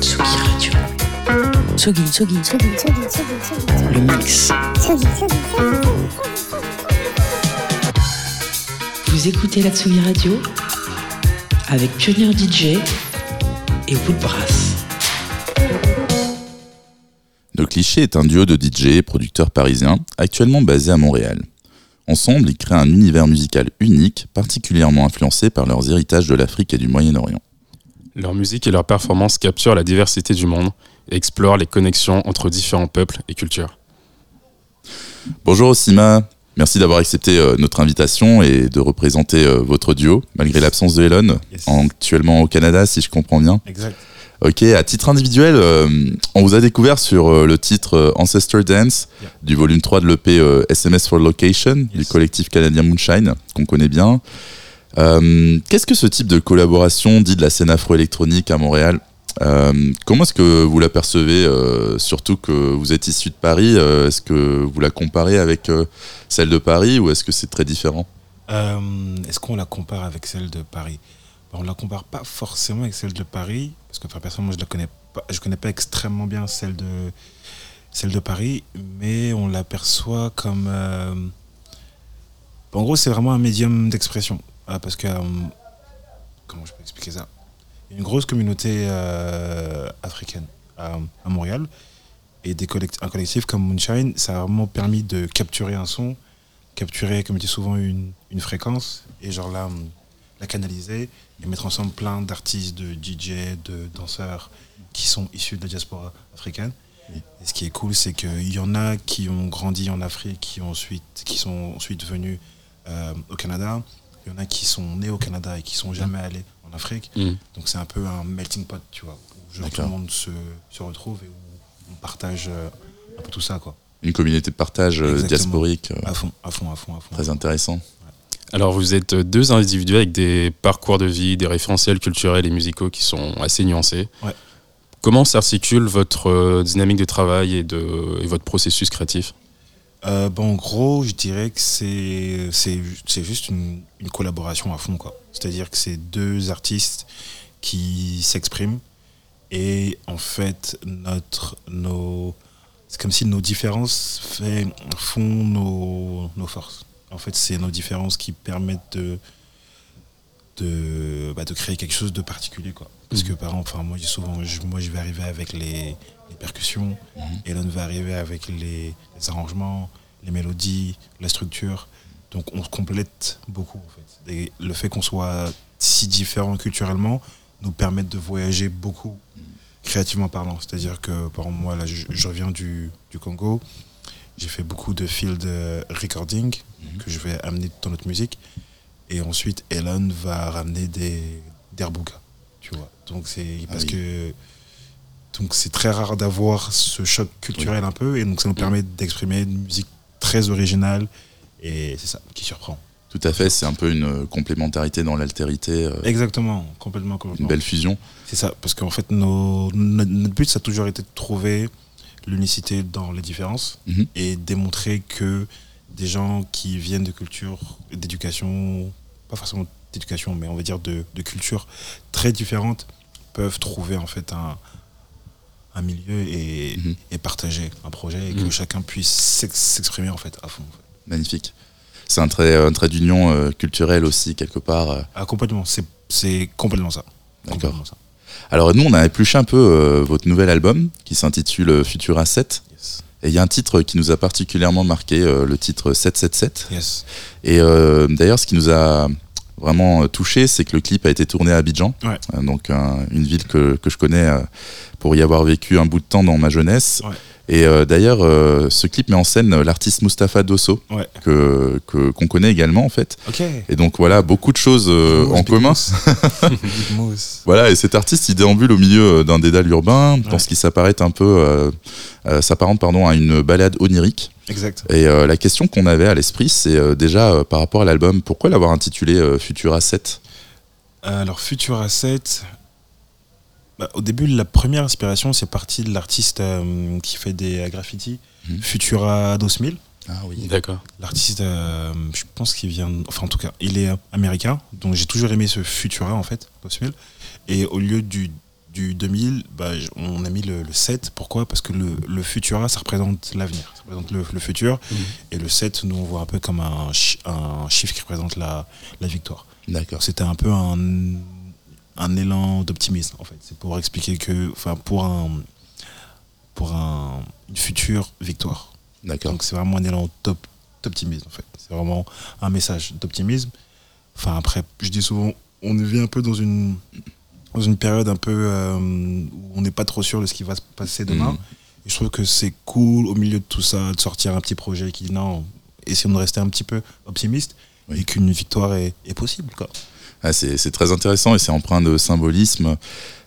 Tsugi Radio. Le mix. Vous écoutez la Tsugi Radio avec Pionnier DJ et Woodbrass. Le Cliché est un duo de DJ et producteurs parisiens, actuellement basés à Montréal. Ensemble, ils créent un univers musical unique, particulièrement influencé par leurs héritages de l'Afrique et du Moyen-Orient. Leur musique et leur performance capturent la diversité du monde et explorent les connexions entre différents peuples et cultures. Bonjour Osima, merci d'avoir accepté euh, notre invitation et de représenter euh, votre duo, malgré l'absence de Elon, Yes. actuellement au Canada si je comprends bien. Exact. Ok, à titre individuel, euh, on vous a découvert sur euh, le titre euh, Ancestor Dance Yeah. du volume 3 de l'EP SMS for Location du collectif canadien Moonshine, qu'on connaît bien. Euh, Qu'est-ce que ce type de collaboration dit de la scène afro-électronique à Montréal Euh, Comment est-ce que vous la percevez, euh, surtout que vous êtes issu de Paris Est-ce que vous la comparez avec celle de Paris ou est-ce que c'est très différent? Est-ce qu'on la compare avec celle de Paris? Bon, On la compare pas forcément avec celle de Paris, parce que enfin, personnellement, je la connais pas, connais pas extrêmement bien celle de, celle de Paris, mais on l'aperçoit comme. en gros, c'est vraiment un médium d'expression. Ah, parce que. euh, comment je peux expliquer ça? Une grosse communauté euh, africaine à, à Montréal. Et des collect- un collectif comme Moonshine, ça a vraiment permis de capturer un son, capturer, comme je dis souvent, une, une fréquence, et genre là, la canaliser, et mettre ensemble plein d'artistes, de DJ, de danseurs qui sont issus de la diaspora africaine. Oui. Et ce qui est cool, c'est qu'il y en a qui ont grandi en Afrique, qui, ont ensuite, qui sont ensuite venus euh, au Canada. Il y en a qui sont nés au Canada et qui sont jamais allés en Afrique. Mm. Donc c'est un peu un melting pot, tu vois, où genre, tout le monde se, se retrouve et où on partage euh, un peu tout ça, quoi. Une communauté de partage euh, Exactement. diasporique euh, À fond, à fond, à fond, à fond. très intéressant. Alors vous êtes deux individus avec des parcours de vie, des référentiels culturels et musicaux qui sont assez nuancés. Ouais. Comment s'articule votre dynamique de travail et, de, et votre processus créatif? Euh, bon, en gros, je dirais que c'est juste une, collaboration à fond. C'est-à-dire que c'est deux artistes qui s'expriment et en fait notre nos c'est comme si nos différences font nos, forces. En fait, c'est nos différences qui permettent de bah, créer quelque chose de particulier. Parce que par exemple, enfin, moi, souvent, je, moi, je vais arriver avec les, les percussions, Mhm. Elon va arriver avec les, les arrangements, les mélodies, la structure. Donc on se complète beaucoup en fait. Et le fait qu'on soit si différents culturellement nous permet de voyager beaucoup créativement parlant. C'est-à-dire que par exemple moi là je, je reviens du, du Congo, j'ai fait beaucoup de field recording que je vais amener dans notre musique. Et ensuite Elon va ramener des d'Airbuga, tu vois. Donc c'est Ah parce oui. que donc c'est très rare d'avoir ce choc culturel un peu et donc ça nous permet d'exprimer une musique très originale et c'est ça qui surprend. Tout à fait, c'est un peu une euh, complémentarité dans l'altérité, euh, Exactement, complètement, une belle fusion. C'est ça, parce qu'en fait nos, notre, but ça a toujours été de trouver l'unicité dans les différences Mhm. et démontrer que des gens qui viennent de cultures, d'éducation, pas forcément d'éducation, mais on va dire de, de cultures très différentes, peuvent trouver en fait un, un milieu et, Mhm. et partager un projet et que Mhm. chacun puisse s'ex- s'exprimer en fait à fond. en fait. Magnifique. C'est un trait, un trait d'union euh, culturelle aussi, quelque part. euh. Ah, complètement, c'est c'est complètement ça. D'accord. Alors nous, on a épluché un peu euh, votre nouvel album qui s'intitule euh, Futura 7. Yes. Et il y a un titre qui nous a particulièrement marqué, le titre 777. Yes. Et d'ailleurs, ce qui nous a vraiment euh, touché, c'est que le clip a été tourné à Abidjan, Ouais. Euh, donc un- une ville que, que je connais euh, pour y avoir vécu un bout de temps dans ma jeunesse. Ouais. Et euh, d'ailleurs, euh, ce clip met en scène l'artiste Mustapha Dosso, Ouais. que que- qu'on connaît également en fait. Et donc voilà, beaucoup de choses euh, Big en commun. Voilà, et cet artiste, il déambule au milieu d'un dédale urbain, dans Ouais. ce qui s'apparente un peu, euh, euh, s'apparente pardon à une balade onirique. Exact. Et euh, la question qu'on avait à l'esprit, c'est euh, déjà euh, par rapport à l'album, pourquoi l'avoir intitulé euh, Futura 7 Euh, Alors, Futura 7, bah, au début, la première inspiration, c'est parti de l'artiste euh, qui fait des euh, graffitis, Mhm. Futura 2000. Ah oui. D'accord. L'artiste, euh, je pense qu'il vient, enfin en tout cas, il est américain, donc j'ai toujours aimé ce Futura en fait, 2000. Et au lieu du, du 2000, bah, on a mis le, le 7. Pourquoi? Parce que le, le Futura, ça représente l'avenir, ça représente le, le futur. Mhm. Et le 7, nous, on voit un peu comme un, chi- un chiffre qui représente la, la victoire. D'accord. C'était un peu un, un élan d'optimisme, en fait. C'est pour expliquer que, enfin, pour, un, pour un, une future victoire. D'accord. Donc c'est vraiment un élan top- d'optimisme en fait. C'est vraiment un message d'optimisme. Enfin après, je dis souvent, on vit un peu dans une dans une période un peu euh, où on n'est pas trop sûr de ce qui va se passer demain. Mhm. Et je trouve que c'est cool au milieu de tout ça de sortir un petit projet qui dit non, essayons de rester un petit peu optimiste Oui. et qu'une victoire est, est possible quoi. Ah, c'est c'est très intéressant et c'est empreint de symbolisme.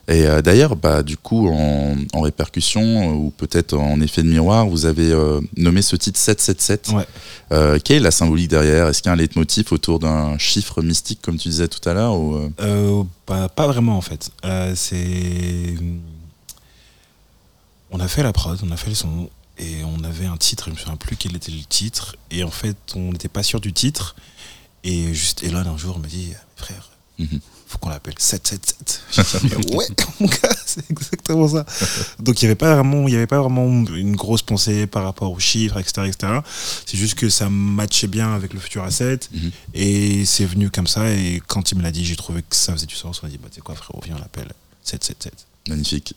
Et euh, d'ailleurs, bah, du coup, en, en répercussion euh, ou peut-être en effet de miroir, vous avez euh, nommé ce titre 777. Ouais. Euh, quelle est la symbolique derrière? Est-ce qu'il y a un leitmotiv autour d'un chiffre mystique, comme tu disais tout à l'heure ou, bah, pas vraiment en fait. C'est. On a fait la prod, on a fait le son et on avait un titre, je me souviens plus quel était le titre. Et en fait, on n'était pas sûr du titre. Et juste Elon un jour me dit Frère, Mhm. Faut qu'on l'appelle 777. J'ai dit, Mais ouais, mon gars, c'est exactement ça. Donc il n'y avait, pas vraiment- il y avait pas vraiment une grosse pensée par rapport aux chiffres, etc. etc. C'est juste que ça matchait bien avec le futur asset. Mhm. Et c'est venu comme ça. Et quand il me l'a dit, j'ai trouvé que ça faisait du sens. On a dit, bah, tu sais quoi, frérot, viens, on l'appelle 777. Magnifique.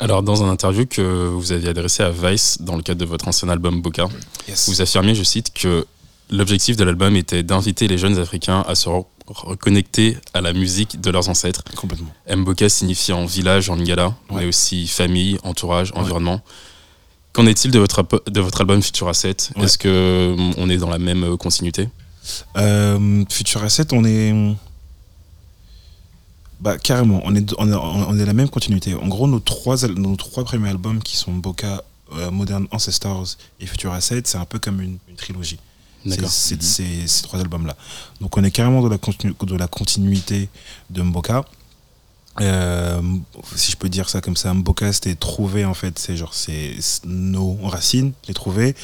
Alors, dans un interview que vous aviez adressé à Vice dans le cadre de votre ancien album Boca, Yes. vous affirmiez, je cite, que l'objectif de l'album était d'inviter les jeunes Africains à se re- reconnecter à la musique de leurs ancêtres. Complètement. Mboka signifiant village en lingala, Ouais. mais aussi famille, entourage, Ouais. environnement. Qu'en est-il de votre, de votre album Futura 7 Ouais. Est-ce que mm, on est dans la même euh, continuité? Euh, Future Asset, on est. Bah, carrément, on est, on, est, on est la même continuité. En gros, nos trois, nos trois premiers albums qui sont Boca, euh, Modern Ancestors et Future Asset, c'est un peu comme une, une trilogie. C'est- c'est- ces trois albums-là. Donc, on est carrément dans la, continu- de la continuité de Mboka. Euh, si je peux dire ça comme ça, Mboka, c'était trouver, en fait, c'est genre, c'est nos racines, les trouver.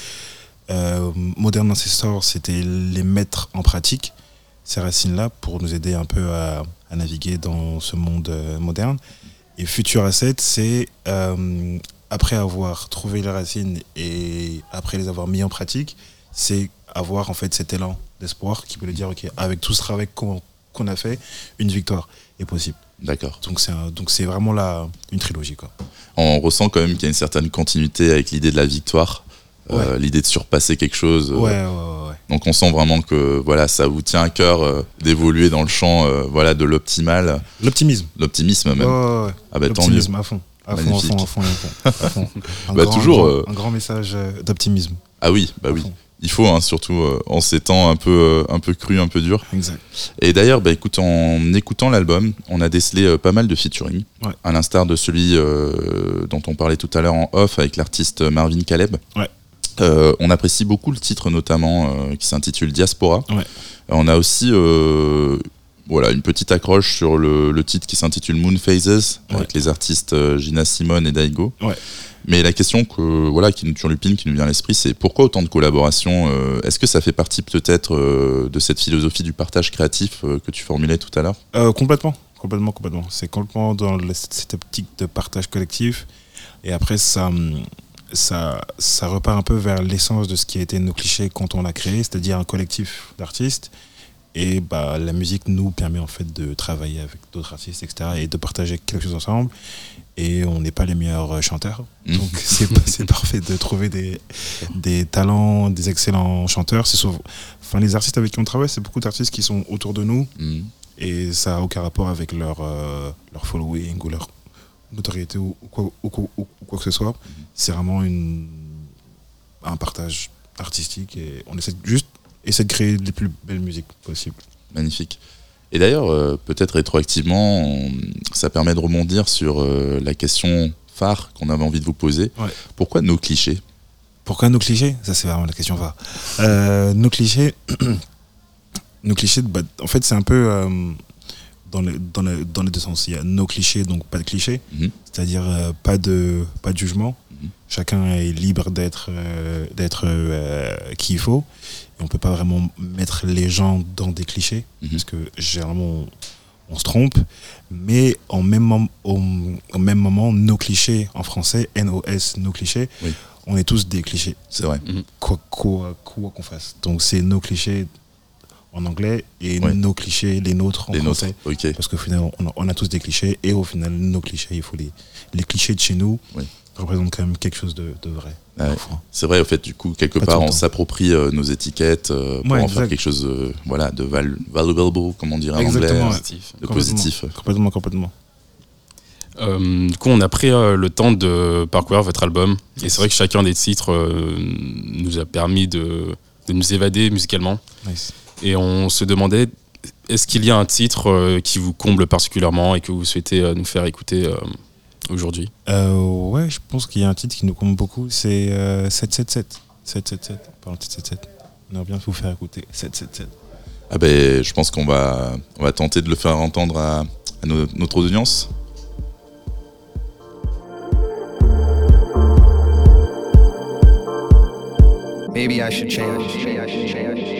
Euh, Modern Ancestors, c'était les mettre en pratique, ces racines-là, pour nous aider un peu à, à naviguer dans ce monde euh, moderne. Et Future Asset, c'est euh, après avoir trouvé les racines et après les avoir mis en pratique, c'est avoir en fait cet élan d'espoir qui peut le dire, ok, avec tout ce travail qu'on a fait, une victoire est possible. D'accord. Donc c'est donc c'est vraiment la, une trilogie. Quoi. On ressent quand même qu'il y a une certaine continuité avec l'idée de la victoire, euh, l'idée de surpasser quelque chose. euh, Ouais, ouais, ouais. Donc on sent vraiment que voilà, ça vous tient à cœur euh, d'évoluer dans le champ euh, voilà, de l'optimal, L'optimisme. l'optimisme même. Ouais, ouais, ouais. Ah bah. L'optimisme à fond. À fond, à fond, à fond, à fond, à fond. Un Bah, grand- toujours, Un grand, euh, un grand message euh, d'optimisme. Ah oui, bah oui. fond. Il faut, hein, surtout euh, en ces temps un peu, euh, un peu crus, un peu durs. Exact. Et d'ailleurs, bah, écoute, en écoutant l'album, on a décelé euh, pas mal de featuring, Ouais. à l'instar de celui euh, dont on parlait tout à l'heure en off avec l'artiste Marvin Caleb. Ouais. On apprécie beaucoup le titre notamment qui s'intitule Diaspora. Ouais. On a aussi voilà, une petite accroche sur le, le titre qui s'intitule Moon Phases Ouais. avec les artistes euh, Gina Simone et Daigo. Ouais. Mais la question que voilà qui nous turlupine, qui nous vient à l'esprit, c'est pourquoi autant de collaborations euh, Est-ce que ça fait partie peut-être euh, de cette philosophie du partage créatif euh, que tu formulais tout à l'heure? Complètement, complètement, complètement. C'est complètement dans le- cette optique de partage collectif. Et après, ça, hum, ça, ça repart un peu vers l'essence de ce qui a été nos clichés quand on l'a créé, c'est-à-dire un collectif d'artistes. Et bah, la musique nous permet en fait de travailler avec d'autres artistes, etc. et de partager quelque chose ensemble. Et on n'est pas les meilleurs euh, chanteurs. Mhm. Donc c'est parfait de trouver des, des talents, des excellents chanteurs. Enfin, les artistes avec qui on travaille, c'est beaucoup d'artistes qui sont autour de nous Hmm. et ça n'a aucun rapport avec leur, euh, leur following ou leur notoriété ou, ou quoi, ou quoi- ou- ou quoi que ce soit. C'est vraiment une, un partage artistique et on essaie juste essaie de créer les plus belles musiques possibles. Magnifique. Et d'ailleurs, euh, peut-être rétroactivement, on- ça permet de rebondir sur euh, la question phare qu'on avait envie de vous poser. Ouais. Pourquoi nos clichés? Pourquoi nos clichés? Ça, c'est vraiment la question va. Euh, nos clichés, nos clichés, bah, en fait, c'est un peu dans, le, dans, le, dans les deux sens. Il y a nos clichés, donc pas de clichés, Mhm. c'est-à-dire euh, pas, de, pas de jugement. Mhm. Chacun est libre d'être euh, d'être euh, qui il faut. Et on peut pas vraiment mettre les gens dans des clichés, Mhm. parce que généralement, on, on se trompe, mais en même, au, au même moment, nos clichés en français, NOS, nos clichés, Oui. on est tous des clichés, C'est vrai. quoi quoi- quoi qu'on fasse. Donc c'est nos clichés en anglais et nos clichés, les nôtres en Les nôtres. français. Ok. Parce qu'au final, on a, on a tous des clichés et au final, nos clichés, il faut les, les clichés de chez nous Oui. représentent quand même quelque chose de, de vrai. Ah ouais. C'est vrai, au fait, du coup, quelque Pas part, on s'approprie euh, nos étiquettes euh, pour Ouais, en faire quelque chose euh, voilà, de val valuable, comme on dirait en anglais. Positif. de Complètement. positif. Complètement, complètement. Euh, du coup, on a pris euh, le temps de parcourir votre album. Et c'est vrai que chacun des titres euh, nous a permis de, de nous évader musicalement. Nice. Et on se demandait, est-ce qu'il y a un titre euh, qui vous comble particulièrement et que vous souhaitez euh, nous faire écouter euh, aujourd'hui? Euh, ouais, je pense qu'il y a un titre qui nous compte beaucoup, c'est euh, 777. 777. Pardon, 777. On aimerait bien vous faire écouter 777. Ah ben, je pense qu'on va, on va tenter de le faire entendre à, à no- notre audience. Maybe I should change.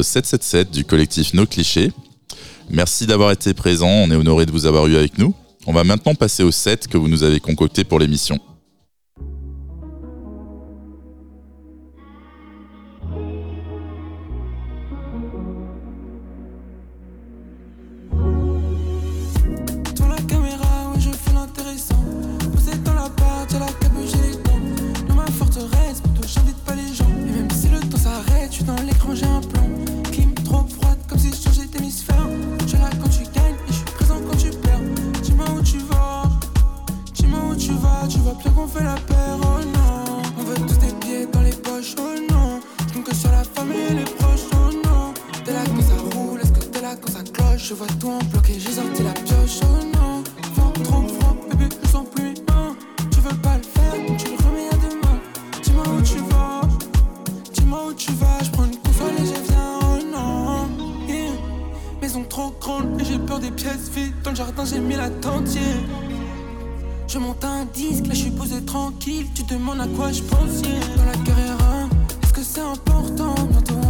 777 du collectif Nos Clichés. Merci d'avoir été présent, on est honoré de vous avoir eu avec nous. On va maintenant passer au set que vous nous avez concocté pour l'émission. oh non. Je que sur la famille et les proches, oh non. T'es là quand ça roule, est-ce que t'es là quand ça cloche? Je vois tout en bloqué, j'ai sorti la pioche, oh non. 20, 30 francs, bébé, je sens plus un. Tu veux pas le faire, tu le remets à demain. Dis-moi où tu vas, dis-moi où tu vas. Je prends une console et je viens, oh non. Maison trop grande et j'ai peur des pièces vides. Dans le jardin, j'ai mis la tente. Je monte un disque, là je suis posé tranquille. Tu demandes à quoi je pense. Dans la carrière c'est important bientôt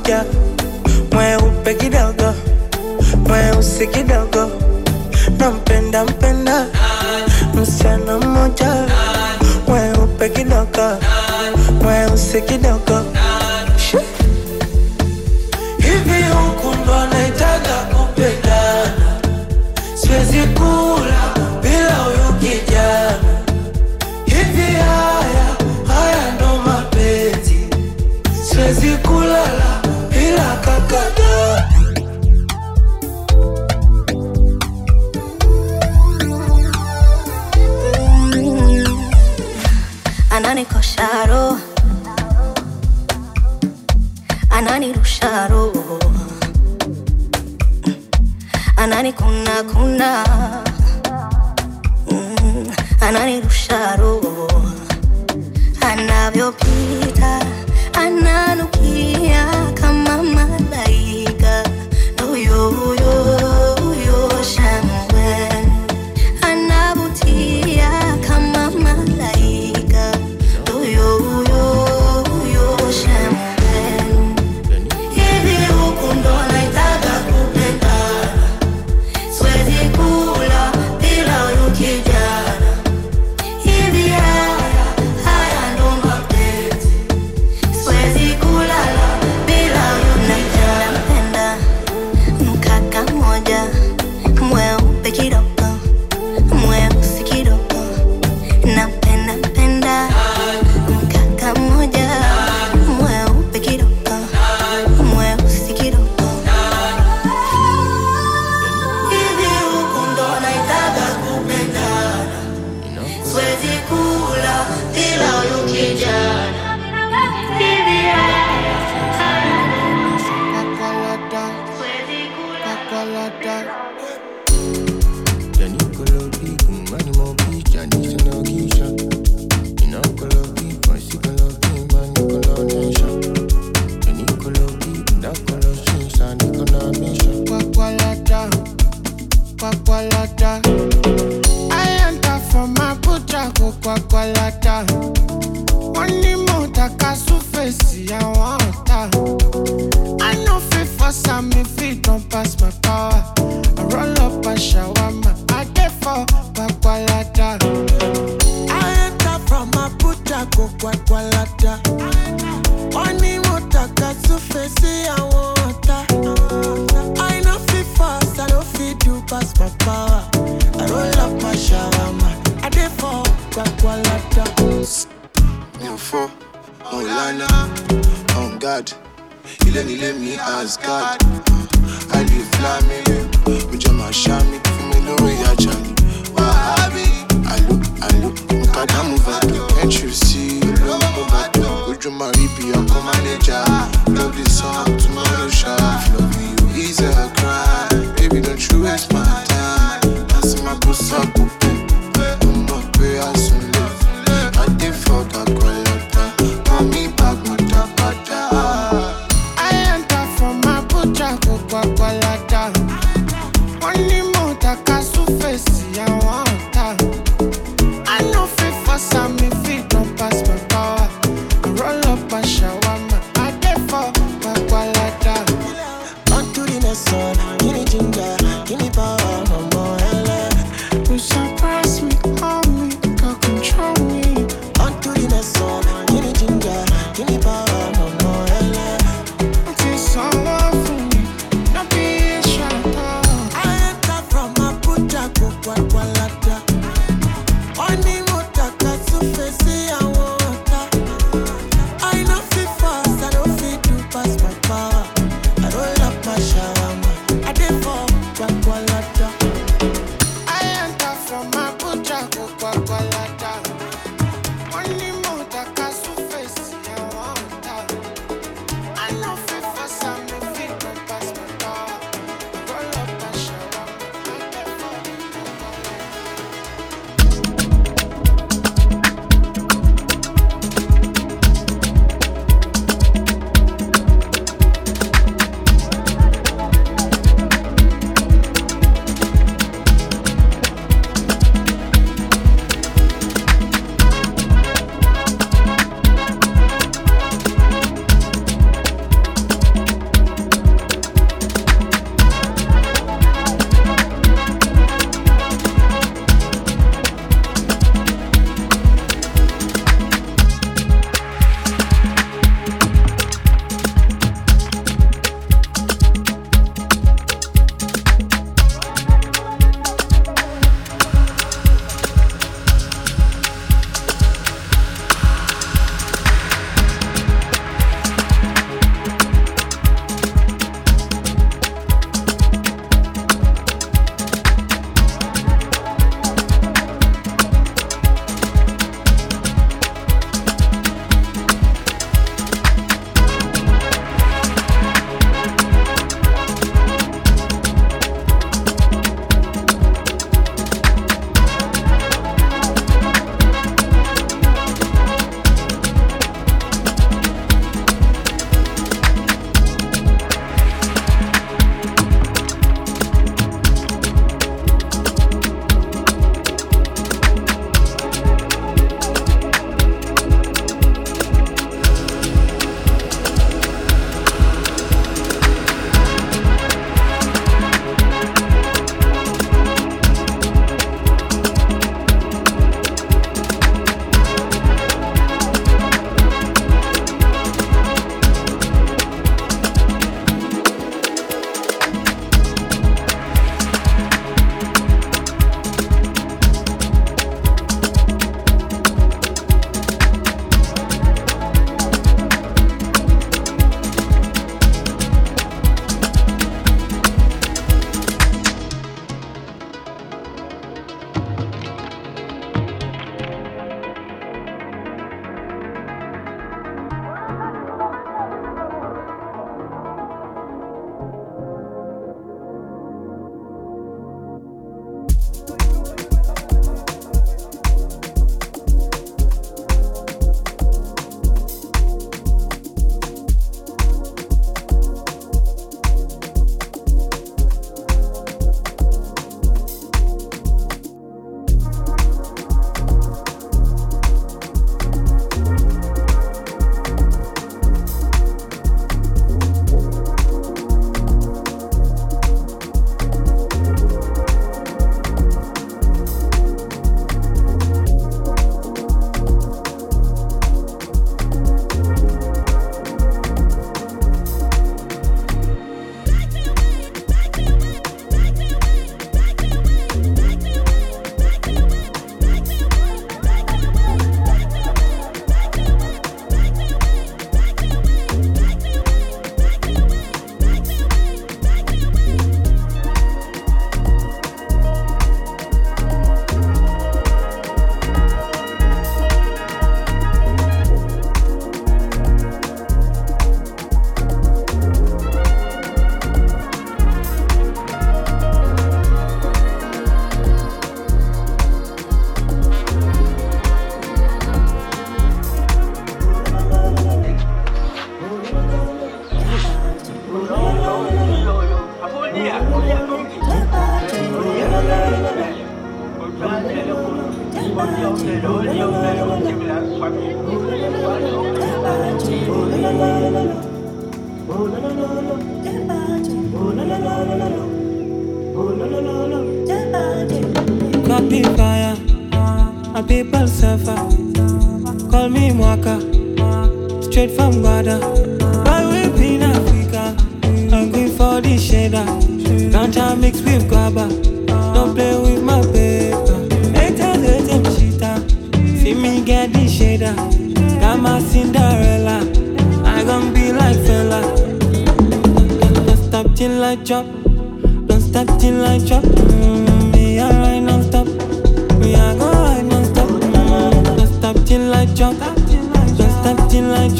moja, mweupe kidogo, mweusi kidogo, nampenda mpenda. Msichana mmoja, mweupe kidogo, mweusi kidogo. Hivi, huku ndo naitaga kupendana, siwezi kula. ananirusha pa' la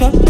culture.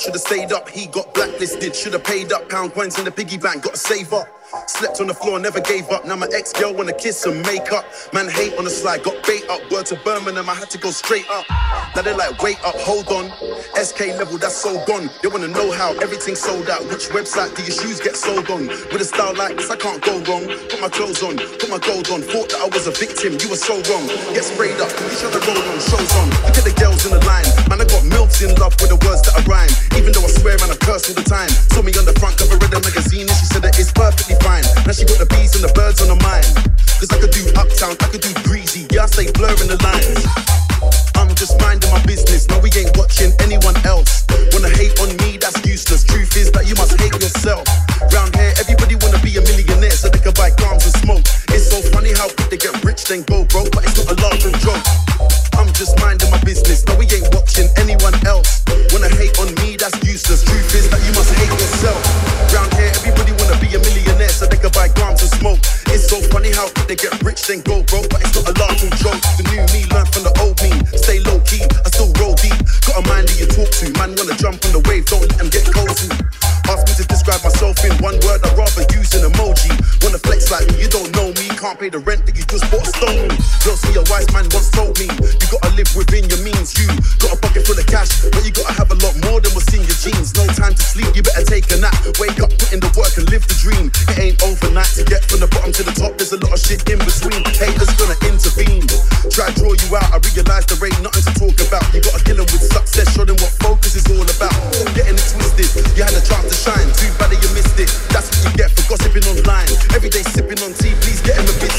Out, should've stayed up. He got blacklisted, should've paid up. Pound coins in the piggy bank, gotta save up. Slept on the floor, never gave up. Now my ex girl wanna kiss and make up. Man hate on the slide, got bait up. Word to Birmingham, I had to go straight up. Now they're like, wait up, hold on. SK level, that's so gone. They wanna know how everything's sold out. Which website do your shoes get sold on? With a style like this, I can't go wrong. Put my clothes on, put my gold on. Thought that I was a victim, you were so wrong. Get sprayed up, each other roll on, shows on. Look at the girls in the line. Man, I got milks in love with the words that I rhyme. Even though I swear and I curse all the time. Saw me on the front cover of the magazine and she said that it's perfectly fine. Now she got the bees and the birds on her mind. Cause I could do uptown, I could do breezy. Yeah, I stay blurring the lines. I'm just minding my business. No, we ain't watching anyone else. Wanna hate on me, that's useless. Truth is that you must hate yourself. Round here, everybody wanna be a millionaire so they can buy grams and smoke. It's so funny how they get rich, then go broke, but it's not a laughing. I'm just minding my business. No, we ain't watching anyone else. Wanna hate on me, that's useless. Truth is that you must hate yourself. Round here, everybody wanna be a millionaire so they can buy grams and smoke. It's so funny how they get rich, then go broke, but it's not a joke. The new me like me, you don't know me. Can't pay the rent that you just bought stone. Don't see a wise man once told me. You gotta live within your means. You got a pocket full of cash, but you gotta have a lot more than what's jeans. No time to sleep, you better take a nap. Wake up, put in the work and live the dream. It ain't overnight to get from the bottom to the top. There's a lot of shit in between. Haters gonna intervene. Try draw you out. I realize there ain't nothing to talk about. You gotta 'em with success, show them what focus is all about. Getting it twisted. You had a chance to shine, too bad that you missed it. That's what you get for gossiping online. Every day sipping on tea, please get him a biscuit.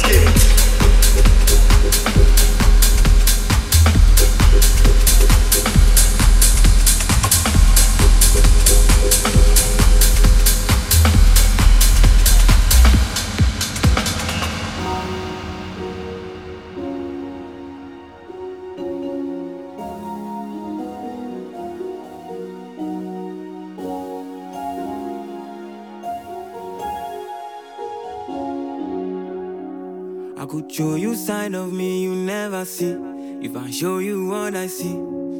Show you side of me you never see. If I show you what I see,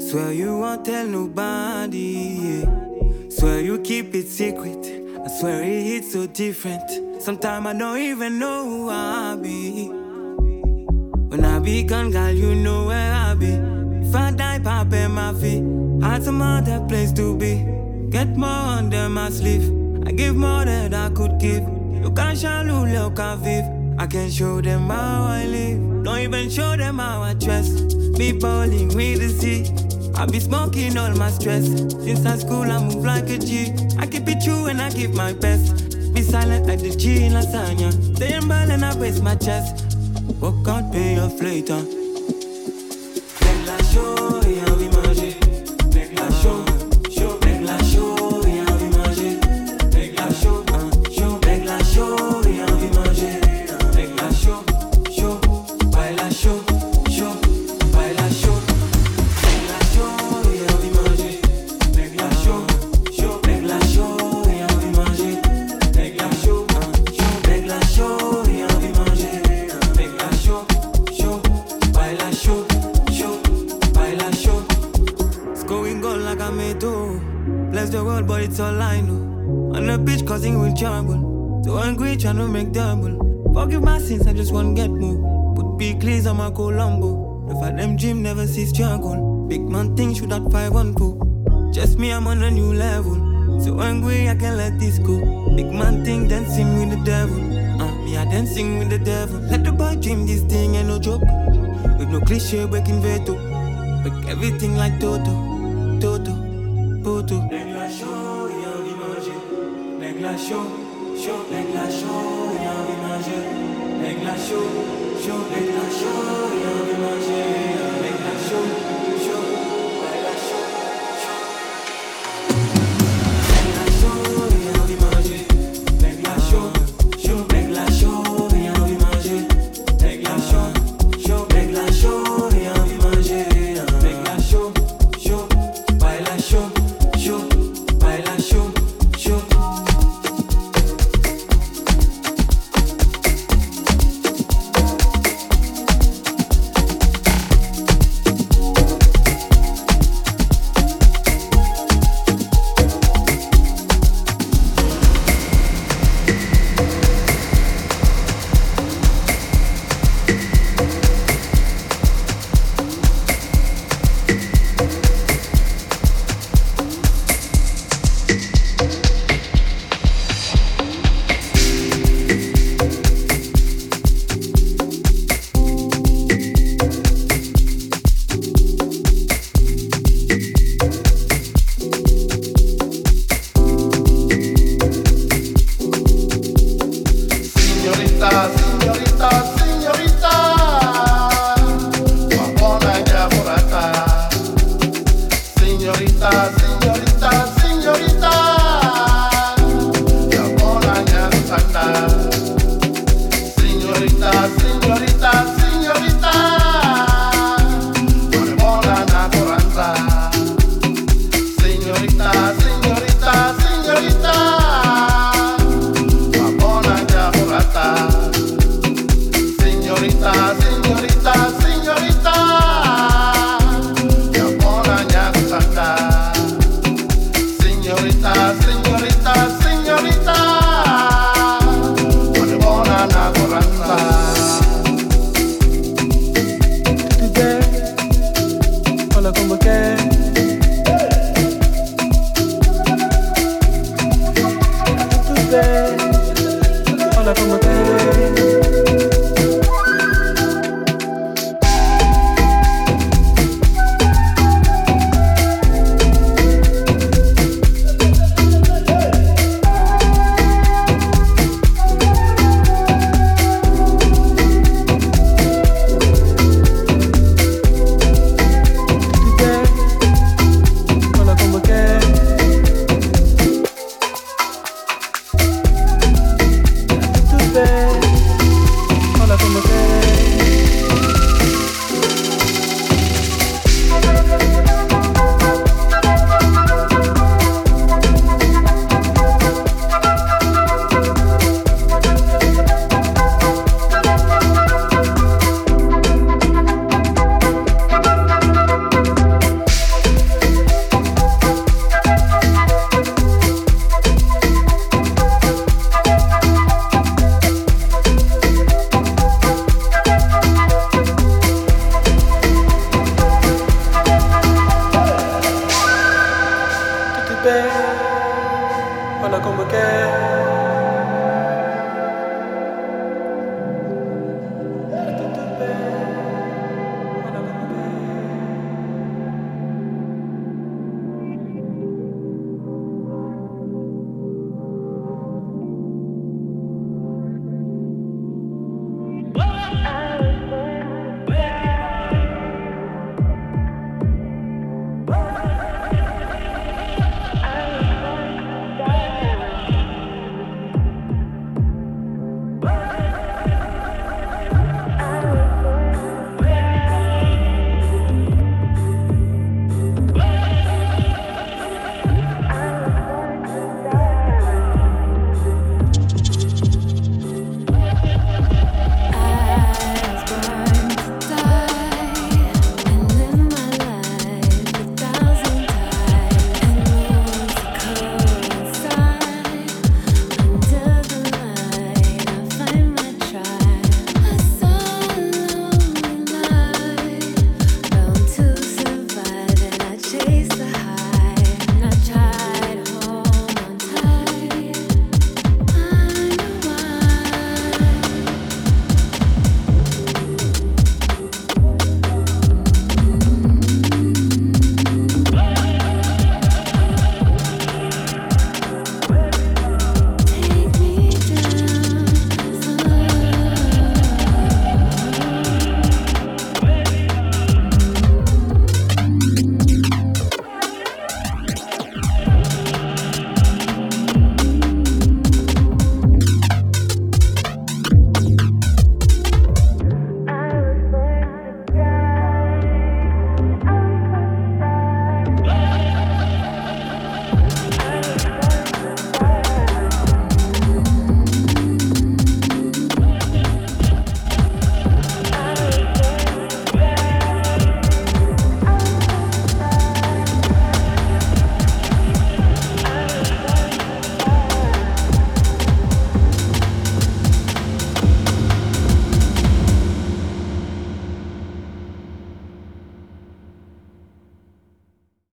swear you won't tell nobody. Yeah. Swear you keep it secret. I swear it hits so different. Sometimes I don't even know who I be. When I be gone, girl, you know where I be. If I die, pop in my feet. Had some other place to be. Get more under my sleeve. I give more than I could give. You can't shallow, look, I vive. I can show them how I live. Don't even show them how I dress. Be bowling with the sea. I be smoking all my stress. Since high school, I move like a G. I keep it true and I give my best. Be silent like the G in lasagna. Stay in ball and I raise my chest. Walk out, pay off later.